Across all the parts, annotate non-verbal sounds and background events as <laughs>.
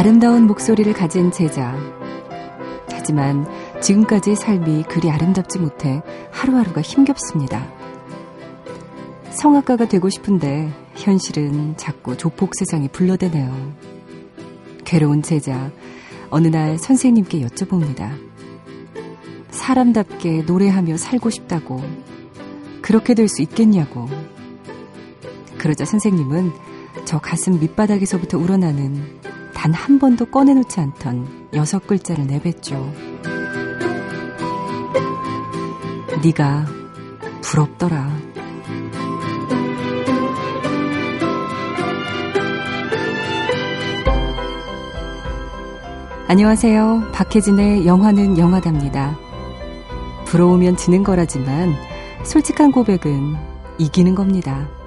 아름다운 목소리를 가진 제자. 하지만 지금까지의 삶이 그리 아름답지 못해 하루하루가 힘겹습니다. 성악가가 되고 싶은데 현실은 자꾸 조폭 세상이 불러대네요. 괴로운 제자, 어느 날 선생님께 여쭤봅니다. 사람답게 노래하며 살고 싶다고, 그렇게 될 수 있겠냐고. 그러자 선생님은 저 가슴 밑바닥에서부터 우러나는 단 한 번도 꺼내놓지 않던 여섯 글자를 내뱉죠. 네가 부럽더라. 안녕하세요. 박혜진의 영화는 영화답니다. 부러우면 지는 거라지만 솔직한 고백은 이기는 겁니다.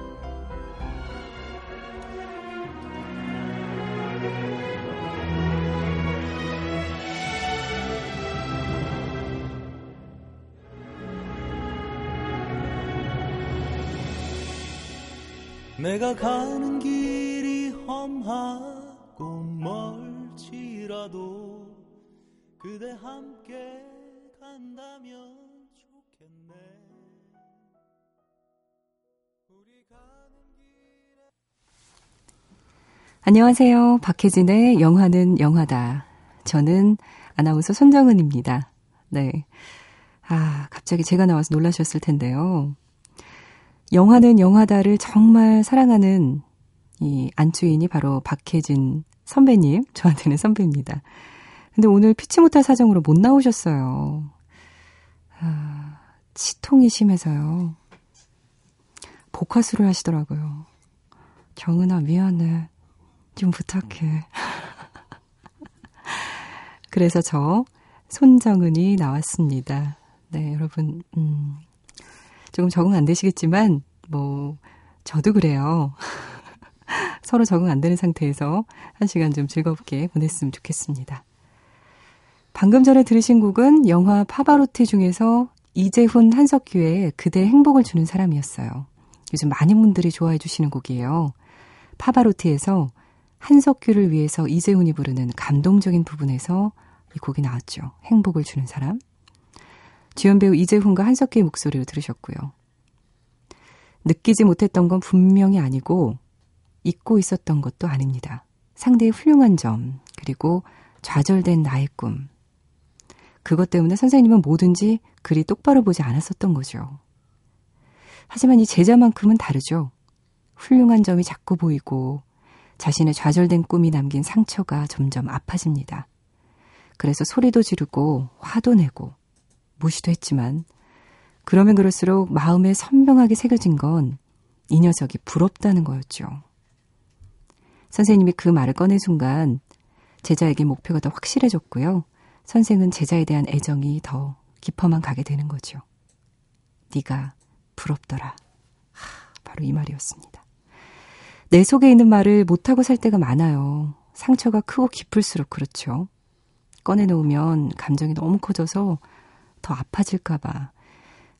내가 가는 길이 험하고 멀지라도 그대 함께 간다면 좋겠네 안녕하세요. 박혜진의 영화는 영화다. 저는 아나운서 손정은입니다. 네. 아, 갑자기 제가 나와서 놀라셨을 텐데요. 영화는 영화다를 정말 사랑하는 이 안주인이 바로 박혜진 선배님, 저한테는 선배입니다. 근데 오늘 피치 못할 사정으로 못 나오셨어요. 아, 치통이 심해서요. 복화수를 하시더라고요. 정은아, 미안해. 좀 부탁해. <laughs> 그래서 저, 손정은이 나왔습니다. 네, 여러분, 음, 조금 적응 안 되시겠지만, 뭐, 저도 그래요. <laughs> 서로 적응 안 되는 상태에서 한 시간 좀 즐겁게 보냈으면 좋겠습니다. 방금 전에 들으신 곡은 영화 파바로티 중에서 이재훈 한석규의 그대 행복을 주는 사람이었어요. 요즘 많은 분들이 좋아해 주시는 곡이에요. 파바로티에서 한석규를 위해서 이재훈이 부르는 감동적인 부분에서 이 곡이 나왔죠. 행복을 주는 사람. 주연 배우 이재훈과 한석기의 목소리를 들으셨고요. 느끼지 못했던 건 분명히 아니고 잊고 있었던 것도 아닙니다. 상대의 훌륭한 점, 그리고 좌절된 나의 꿈. 그것 때문에 선생님은 뭐든지 그리 똑바로 보지 않았었던 거죠. 하지만 이 제자만큼은 다르죠. 훌륭한 점이 자꾸 보이고 자신의 좌절된 꿈이 남긴 상처가 점점 아파집니다. 그래서 소리도 지르고 화도 내고 무시도 했지만 그러면 그럴수록 마음에 선명하게 새겨진 건 이 녀석이 부럽다는 거였죠. 선생님이 그 말을 꺼낸 순간 제자에게 목표가 더 확실해졌고요. 선생은 제자에 대한 애정이 더 깊어만 가게 되는 거죠. 네가 부럽더라. 하, 바로 이 말이었습니다. 내 속에 있는 말을 못하고 살 때가 많아요. 상처가 크고 깊을수록 그렇죠. 꺼내놓으면 감정이 너무 커져서 더 아파질까봐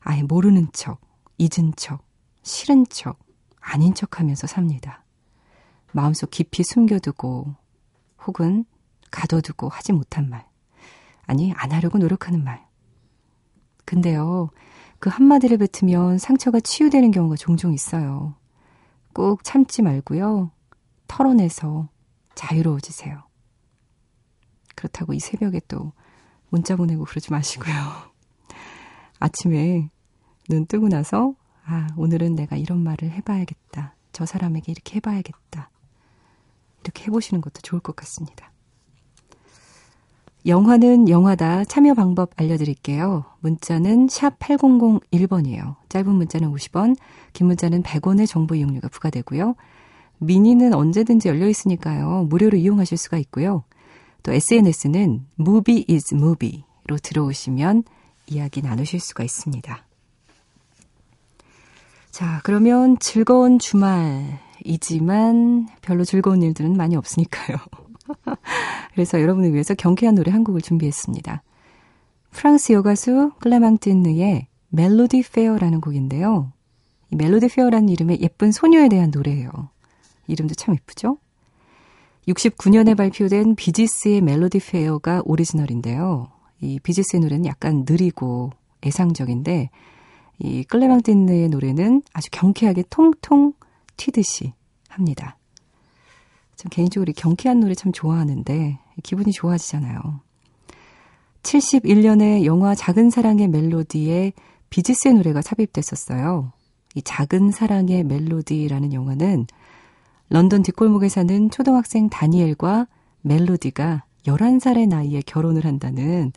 아예 모르는 척, 잊은 척, 싫은 척, 아닌 척 하면서 삽니다. 마음속 깊이 숨겨두고 혹은 가둬두고 하지 못한 말. 아니, 안 하려고 노력하는 말. 근데요, 그 한마디를 뱉으면 상처가 치유되는 경우가 종종 있어요. 꼭 참지 말고요. 털어내서 자유로워지세요. 그렇다고 이 새벽에 또 문자 보내고 그러지 마시고요. 아침에 눈 뜨고 나서, 아, 오늘은 내가 이런 말을 해봐야겠다. 저 사람에게 이렇게 해봐야겠다. 이렇게 해보시는 것도 좋을 것 같습니다. 영화는 영화다 참여 방법 알려드릴게요. 문자는 샵 8001번이에요. 짧은 문자는 50원, 긴 문자는 100원의 정보 이용료가 부과되고요. 미니는 언제든지 열려 있으니까요. 무료로 이용하실 수가 있고요. 또 SNS는 movie is movie로 들어오시면 이야기 나누실 수가 있습니다. 자, 그러면 즐거운 주말이지만 별로 즐거운 일들은 많이 없으니까요. <laughs> 그래서 여러분을 위해서 경쾌한 노래 한 곡을 준비했습니다. 프랑스 여가수 클라망틴느의 멜로디 페어라는 곡인데요. 이 Melody Fair라는 이름의 예쁜 소녀에 대한 노래예요. 이름도 참 예쁘죠? 69년에 발표된 Bee Gees의 Melody Fair가 오리지널인데요. 이 Bee Gees의 노래는 약간 느리고 애상적인데 이 클레망틴느의 노래는 아주 경쾌하게 통통 튀듯이 합니다. 전 개인적으로 경쾌한 노래 참 좋아하는데 기분이 좋아지잖아요. 71년에 영화 작은 사랑의 멜로디에 비지스의 노래가 삽입됐었어요. 이 작은 사랑의 멜로디라는 영화는 런던 뒷골목에 사는 초등학생 다니엘과 멜로디가 11살의 나이에 결혼을 한다는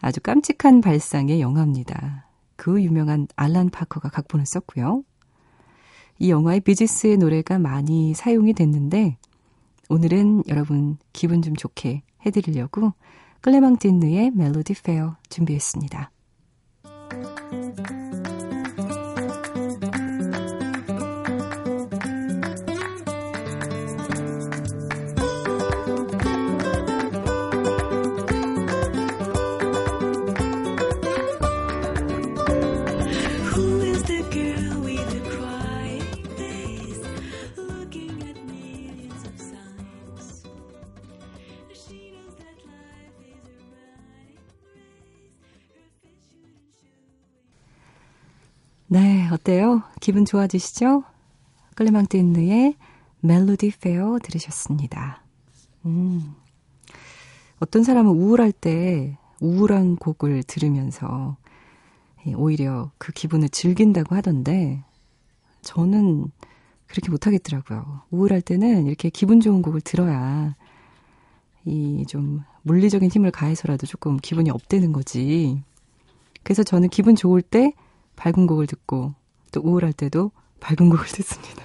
아주 깜찍한 발상의 영화입니다. 그 유명한 알란 파커가 각본을 썼고요. 이 영화의 비지스의 노래가 많이 사용이 됐는데 오늘은 여러분 기분 좀 좋게 해드리려고 클레망틴느의 멜로디 페어 준비했습니다. 어때요? 기분 좋아지시죠? 클레망틴느의 멜로디 페어 들으셨습니다. 음. 어떤 사람은 우울할 때 우울한 곡을 들으면서 오히려 그 기분을 즐긴다고 하던데 저는 그렇게 못하겠더라고요. 우울할 때는 이렇게 기분 좋은 곡을 들어야 이 좀 물리적인 힘을 가해서라도 조금 기분이 업되는 거지. 그래서 저는 기분 좋을 때 밝은 곡을 듣고 또 우울할 때도 밝은 곡을 듣습니다.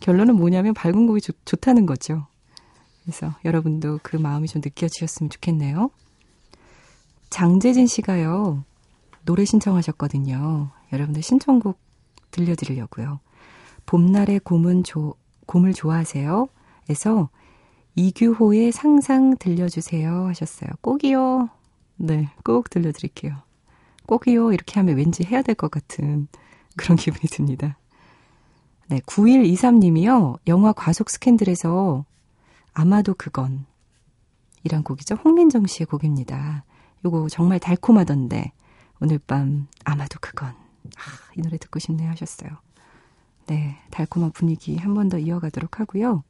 결론은 뭐냐면 밝은 곡이 좋, 좋다는 거죠. 그래서 여러분도 그 마음이 좀 느껴지셨으면 좋겠네요. 장재진 씨가요, 노래 신청하셨거든요. 여러분들 신청곡 들려드리려고요. 봄날의 곰은 조, 곰을 좋아하세요? 에서 이규호의 상상 들려주세요 하셨어요. 꼭이요. 네, 꼭 들려드릴게요. 꼭이요. 이렇게 하면 왠지 해야 될 것 같은 그런 <laughs> 기분이 듭니다. 네, 9123님이요. 영화 과속 스캔들에서 아마도 그건 이란 곡이죠. 홍민정 씨의 곡입니다. 요거 정말 달콤하던데 오늘 밤 아마도 그건 아, 이 노래 듣고 싶네 하셨어요. 네, 달콤한 분위기 한 번 더 이어가도록 하고요.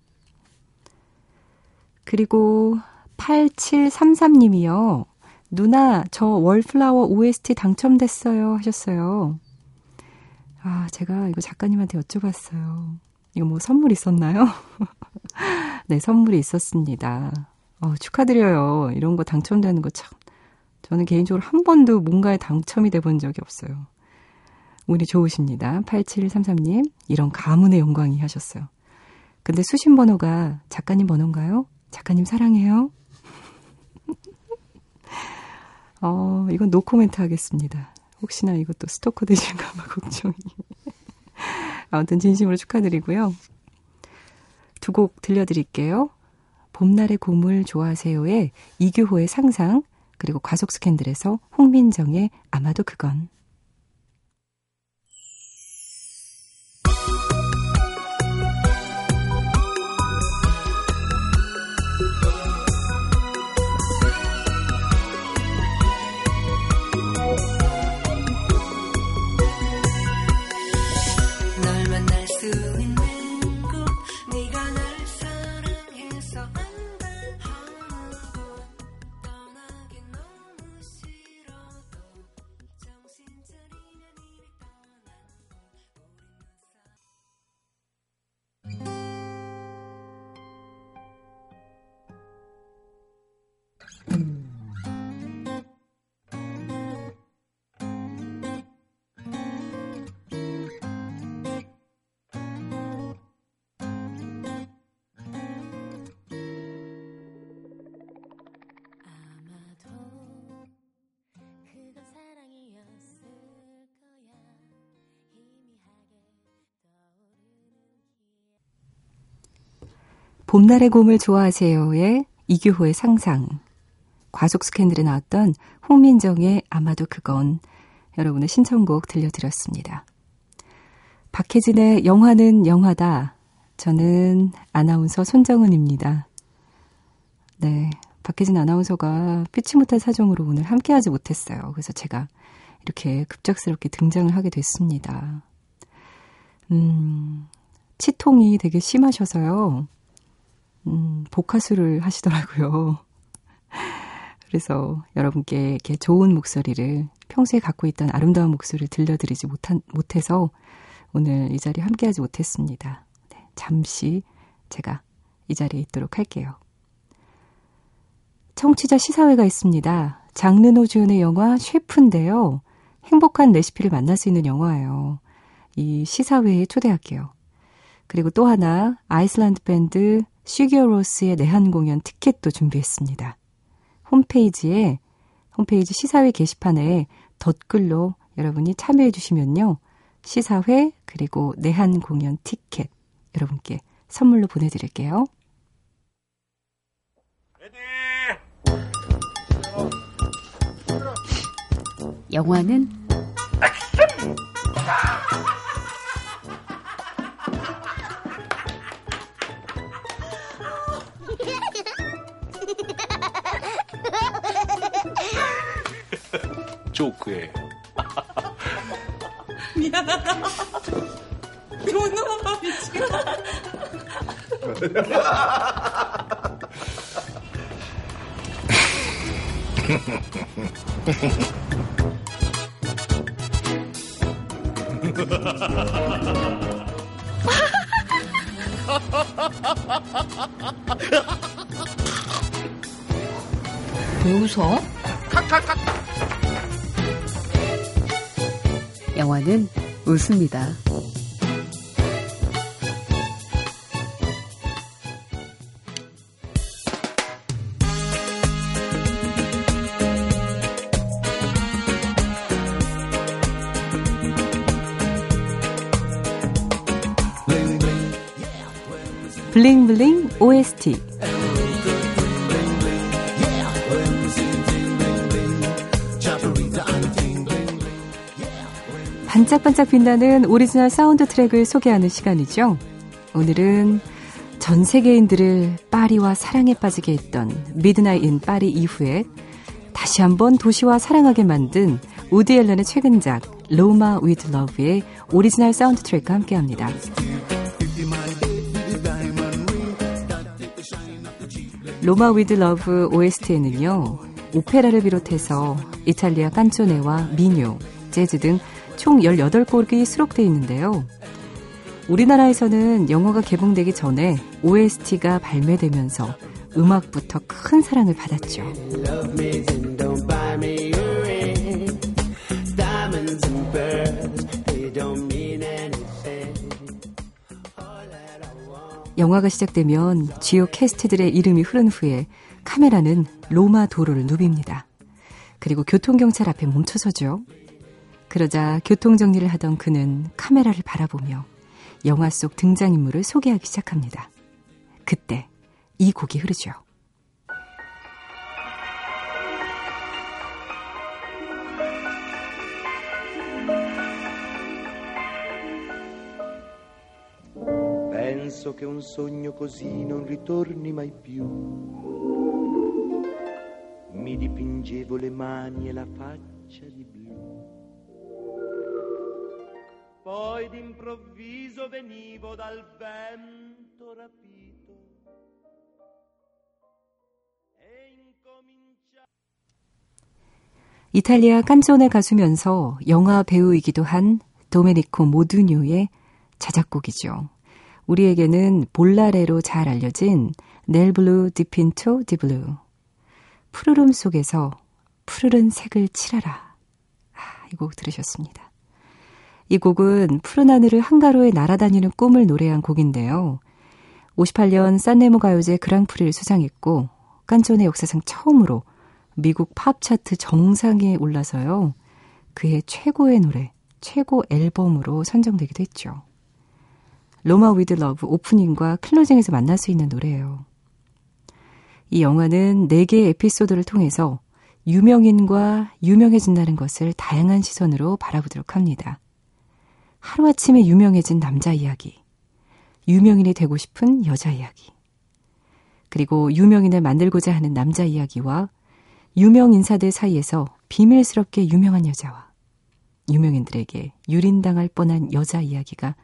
그리고 8733님이요. 누나, 저 월플라워 OST 당첨됐어요. 하셨어요. 아, 제가 이거 작가님한테 여쭤봤어요. 이거 뭐 선물 있었나요? <laughs> 네, 선물이 있었습니다. 어, 축하드려요. 이런 거 당첨되는 거 참. 저는 개인적으로 한 번도 뭔가에 당첨이 돼 본 적이 없어요. 운이 좋으십니다. 8733님, 이런 가문의 영광이 하셨어요. 근데 수신 번호가 작가님 번호인가요? 작가님 사랑해요. <laughs> 어, 이건 노코멘트 하겠습니다. 혹시나 이것도 스토커 되실까봐 <laughs> 걱정이. 아무튼 진심으로 축하드리고요. 두 곡 들려드릴게요. 봄날의 고물 좋아하세요의 이규호의 상상, 그리고 과속 스캔들에서 홍민정의 아마도 그건. 봄날의 곰을 좋아하세요의 이규호의 상상, 과속 스캔들에 나왔던 홍민정의 아마도 그건 여러분의 신청곡 들려드렸습니다. 박혜진의 영화는 영화다 저는 아나운서 손정은입니다. 네. 박혜진 아나운서가 피치 못할 사정으로 오늘 함께하지 못했어요. 그래서 제가 이렇게 급작스럽게 등장을 하게 됐습니다. 음, 치통이 되게 심하셔서요. 음, 복화술을 하시더라고요. 그래서 여러분께 이렇게 좋은 목소리를 평소에 갖고 있던 아름다운 목소리를 들려드리지 못한, 못해서 오늘 이 자리에 함께하지 못했습니다. 네, 잠시 제가 이 자리에 있도록 할게요. 청취자 시사회가 있습니다. 장르노 주연의 영화 셰프인데요. 행복한 레시피를 만날 수 있는 영화예요. 이 시사회에 초대할게요. 그리고 또 하나 아이슬란드 밴드 슈기어로스의 내한 공연 티켓도 준비했습니다. 홈페이지에 홈페이지 시사회 게시판에 덧글로 여러분이 참여해 주시면요. 시사회 그리고 내한 공연 티켓 여러분께 선물로 보내드릴게요. 영화는 조크예요. <laughs> 미안하다. 너무 미치겠다. 왜 웃어? 영화는 웃습니다. Bling Bling OST 반짝반짝 빛나는 오리지널 사운드 트랙을 소개하는 시간이죠. 오늘은 전 세계인들을 파리와 사랑에 빠지게 했던 Midnight in Paris 이후에 다시 한번 도시와 사랑하게 만든 우디 앨런의 최근작 로마 with Love의 오리지널 사운드 트랙과 함께합니다. 로마 with Love OST에는요, 오페라를 비롯해서 이탈리아 깐초네와 민요, 재즈 등 총 18곡이 수록되어 있는데요. 우리나라에서는 영화가 개봉되기 전에 OST가 발매되면서 음악부터 큰 사랑을 받았죠. 영화가 시작되면 주요 캐스트들의 이름이 흐른 후에 카메라는 로마 도로를 누빕니다. 그리고 교통경찰 앞에 멈춰서죠. 그러자 교통정리를 하던 그는 카메라를 바라보며 영화 속 등장인물을 소개하기 시작합니다. 그때 이 곡이 흐르죠. E blu. Poi d'improvviso venivo dal vento rapito. E incominciavo. 이탈리아 깐존의 가수면서 영화 배우이기도 한 도메니코 모두뉴의 자작곡이죠. 우리에게는 볼라레로 잘 알려진 Nel blu dipinto di blu. 푸르름 속에서 푸르른 색을 칠하라. 아, 이곡 들으셨습니다. 이 곡은 푸른 하늘을 한가로이 날아다니는 꿈을 노래한 곡인데요. 58년 산레모 가요제 그랑프리를 수상했고 깐초네 역사상 처음으로 미국 팝 차트 정상에 올랐어요. 그의 최고의 노래, 최고 앨범으로 선정되기도 했죠. 로마 with Love 오프닝과 클로징에서 만날 수 있는 노래예요. 이 영화는 4개의 에피소드를 통해서 유명인과 유명해진다는 것을 다양한 시선으로 바라보도록 합니다. 하루아침에 유명해진 남자 이야기, 유명인이 되고 싶은 여자 이야기. 그리고 유명인을 만들고자 하는 남자 이야기와 유명 인사들 사이에서 비밀스럽게 유명한 여자와 유명인들에게 유린당할 뻔한 여자 이야기가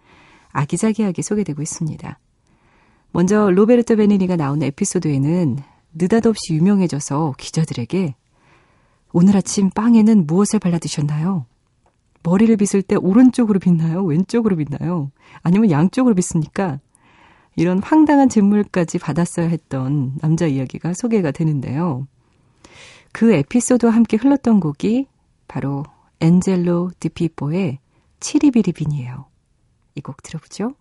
아기자기하게 소개되고 있습니다. 먼저 로베르토 베니니가 나오는 에피소드에는 느닷없이 유명해져서 기자들에게 오늘 아침 빵에는 무엇을 발라 드셨나요? 머리를 빗을 때 오른쪽으로 빗나요? 왼쪽으로 빗나요? 아니면 양쪽으로 빗습니까? 이런 황당한 질문까지 받았어야 했던 남자 이야기가 소개가 되는데요. 그 에피소드와 함께 흘렀던 곡이 바로 엔젤로 디피뽀의 치리비리빈이에요. 이 곡 들어보죠.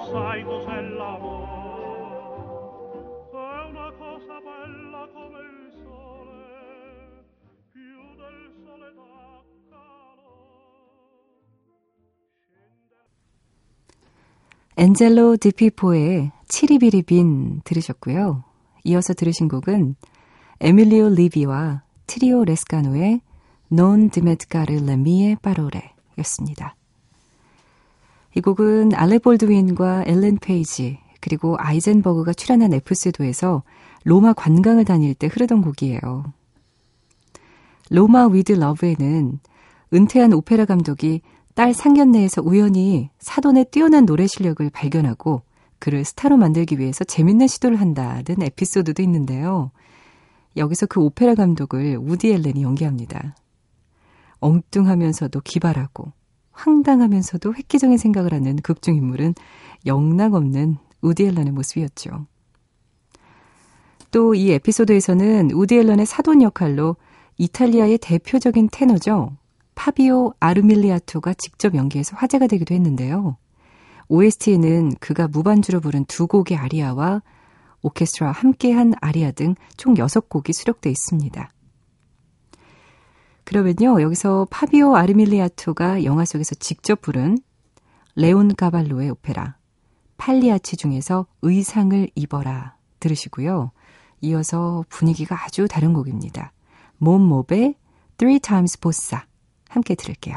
Non sai cos'è l'amore, è una cosa bella come il sole, più del sole dà 엔젤로 디피포의 치리비리빈 들으셨고요. 이어서 들으신 곡은 에밀리오 리비와 트리오 레스카노의 Non dimenticare le mie parole 였습니다. 이 곡은 알렉 볼드윈과 엘렌 페이지 그리고 아이젠버그가 출연한 에피소드에서 로마 관광을 다닐 때 흐르던 곡이에요. 로마 위드 러브에는 은퇴한 오페라 감독이 딸 상견례에서 우연히 사돈의 뛰어난 노래 실력을 발견하고 그를 스타로 만들기 위해서 재밌는 시도를 한다는 에피소드도 있는데요. 여기서 그 오페라 감독을 우디 앨런이 연기합니다. 엉뚱하면서도 기발하고 황당하면서도 획기적인 생각을 하는 극중 인물은 영락없는 우디 앨런의 모습이었죠. 또 이 에피소드에서는 우디 앨런의 사돈 역할로 이탈리아의 대표적인 테너죠. 파비오 아르밀리아토가 직접 연기해서 화제가 되기도 했는데요. OST에는 그가 무반주로 부른 두 곡의 아리아와 오케스트라와 함께한 아리아 등 총 6곡이 수록되어 있습니다. 그러면요, 여기서 파비오 아르밀리아토가 영화 속에서 직접 부른 레온 가발로의 오페라 팔리아치 중에서 의상을 입어라 들으시고요. 이어서 분위기가 아주 다른 곡입니다. 몸몹의 Three Times 보사 함께 들을게요.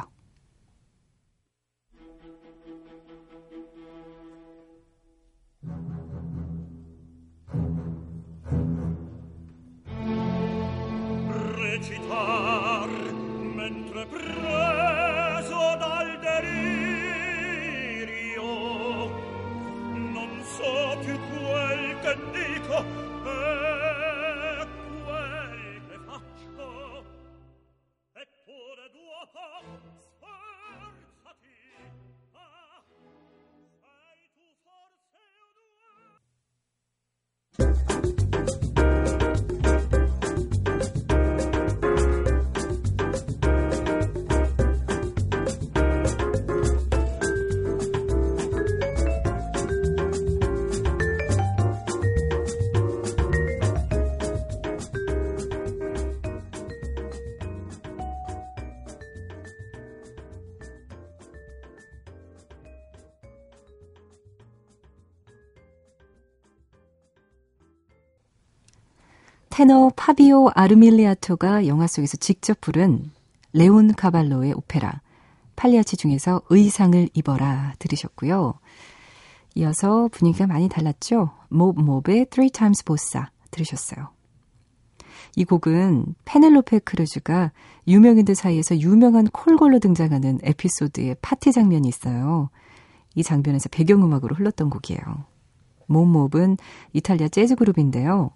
테너 파비오 아르밀리아토가 영화 속에서 직접 부른 레온카발로의 오페라 팔리아치 중에서 의상을 입어라 들으셨고요. 이어서 분위기가 많이 달랐죠. 몹몹의 Three Times 보사 들으셨어요. 이 곡은 페넬로페 크루즈가 유명인들 사이에서 유명한 콜걸로 등장하는 에피소드의 파티 장면이 있어요. 이 장면에서 배경음악으로 흘렀던 곡이에요. 몹몹은 이탈리아 재즈 그룹인데요.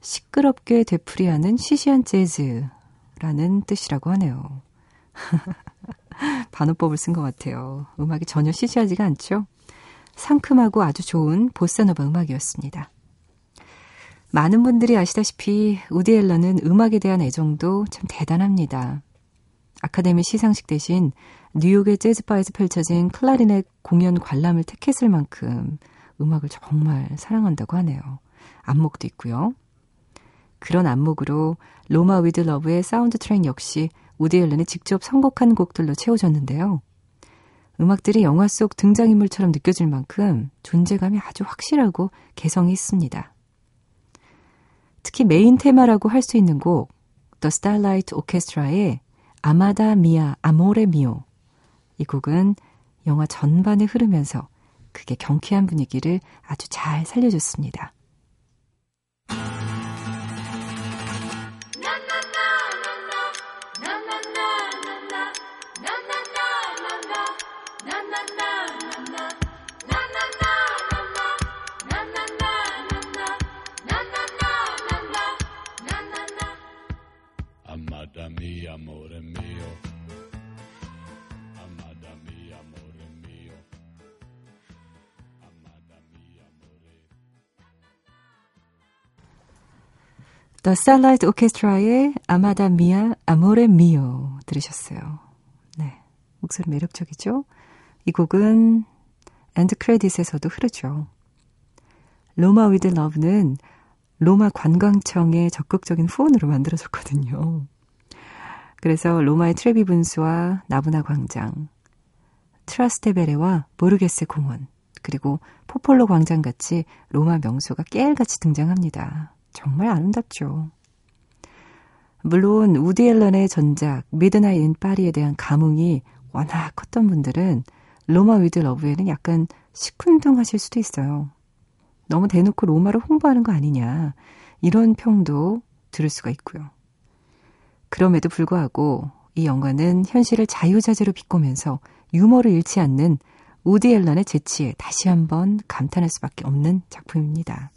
시끄럽게 되풀이하는 시시한 재즈라는 뜻이라고 하네요. <laughs> 반어법을 쓴 것 같아요. 음악이 전혀 시시하지가 않죠? 상큼하고 아주 좋은 보사노바 음악이었습니다. 많은 분들이 아시다시피 우디 앨런은 음악에 대한 애정도 참 대단합니다. 아카데미 시상식 대신 뉴욕의 재즈바에서 펼쳐진 클라리넷 공연 관람을 택했을 만큼 음악을 정말 사랑한다고 하네요. 안목도 있고요. 그런 안목으로 로마 위드 러브의 사운드트랙 역시 우디 앨런이 직접 선곡한 곡들로 채워졌는데요. 음악들이 영화 속 등장인물처럼 느껴질 만큼 존재감이 아주 확실하고 개성이 있습니다. 특히 메인 테마라고 할 수 있는 곡 The Starlight Orchestra의 Amada Mia Amore Mio 이 곡은 영화 전반에 흐르면서 그게 경쾌한 분위기를 아주 잘 살려줬습니다. The Starlight Orchestra의 Amada Mia Amore Mio 들으셨어요. 네. 목소리 매력적이죠? 이 곡은 엔드 크레딧에서도 흐르죠. 로마 위드 러브는 로마 관광청의 적극적인 후원으로 만들어졌거든요. 그래서 로마의 트레비 분수와 나보나 광장, 트라스테베레와 보르게세 공원, 그리고 포폴로 광장 같이 로마 명소가 깨알같이 등장합니다. 정말 아름답죠. 물론 우디 앨런의 전작 미드나잇 인 파리에 대한 감흥이 워낙 컸던 분들은 로마 위드 러브에는 약간 시큰둥하실 수도 있어요. 너무 대놓고 로마를 홍보하는 거 아니냐 이런 평도 들을 수가 있고요. 그럼에도 불구하고 이 영화는 현실을 자유자재로 비꼬면서 유머를 잃지 않는 우디 앨런의 재치에 다시 한번 감탄할 수밖에 없는 작품입니다.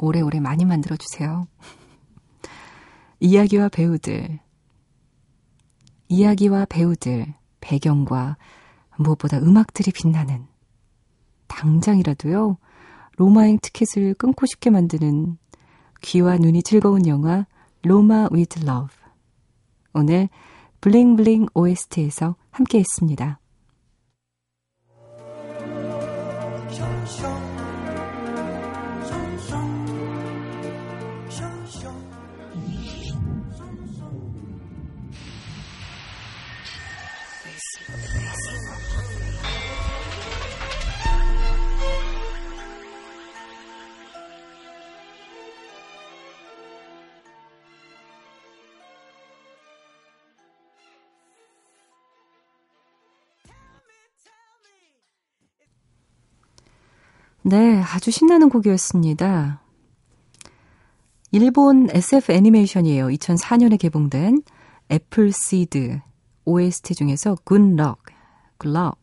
오래오래 많이 만들어주세요. 이야기와 배우들, 이야기와 배우들, 배경과 무엇보다 음악들이 빛나는 당장이라도요, 로마행 티켓을 끊고 싶게 만드는 귀와 눈이 즐거운 영화 로마 위드 러브. 오늘 블링블링 OST에서 함께 했습니다. 네, 아주 신나는 곡이었습니다. 일본 SF 애니메이션이에요. 2004년에 개봉된 애플시드 OST 중에서 Good Luck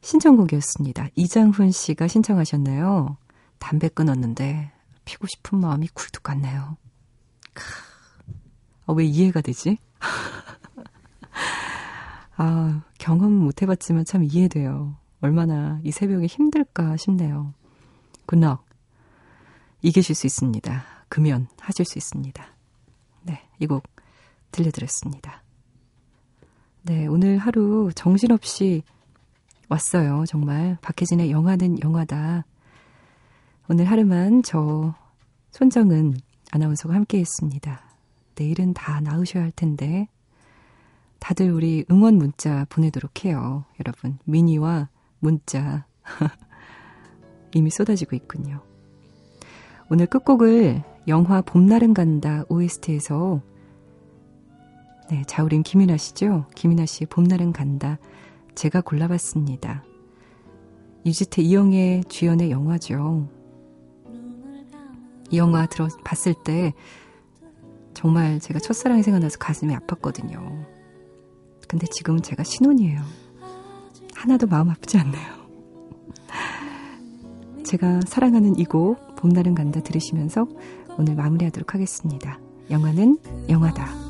신청곡이었습니다. 이장훈 씨가 신청하셨네요. 담배 끊었는데 피고 싶은 마음이 굴뚝 같네요. 아, 왜 이해가 되지? <laughs> 아, 경험 못 해봤지만 참 이해돼요. 얼마나 이 새벽에 힘들까 싶네요. 굿럭. 이기실 수 있습니다. 금연 하실 수 있습니다. 네, 이 곡 들려드렸습니다. 네, 오늘 하루 정신없이 왔어요. 정말 박혜진의 영화는 영화다. 오늘 하루만 저 손정은 아나운서가 함께 했습니다. 내일은 다 나으셔야 할 텐데 다들 우리 응원 문자 보내도록 해요. 여러분, 미니와 문자 <laughs> 이미 쏟아지고 있군요. 오늘 끝곡을 영화 봄날은 간다 OST에서 네, 자우림 김이나 씨죠? 김이나 씨의 봄날은 간다 제가 골라봤습니다. 유지태 이영애 주연의 영화죠. 이 영화 들어 봤을 때 정말 제가 첫사랑이 생각나서 가슴이 아팠거든요. 근데 지금은 제가 신혼이에요. 하나도 마음 아프지 않네요. 제가 사랑하는 이 곡 봄날은 간다 들으시면서 오늘 마무리하도록 하겠습니다. 영화는 영화다.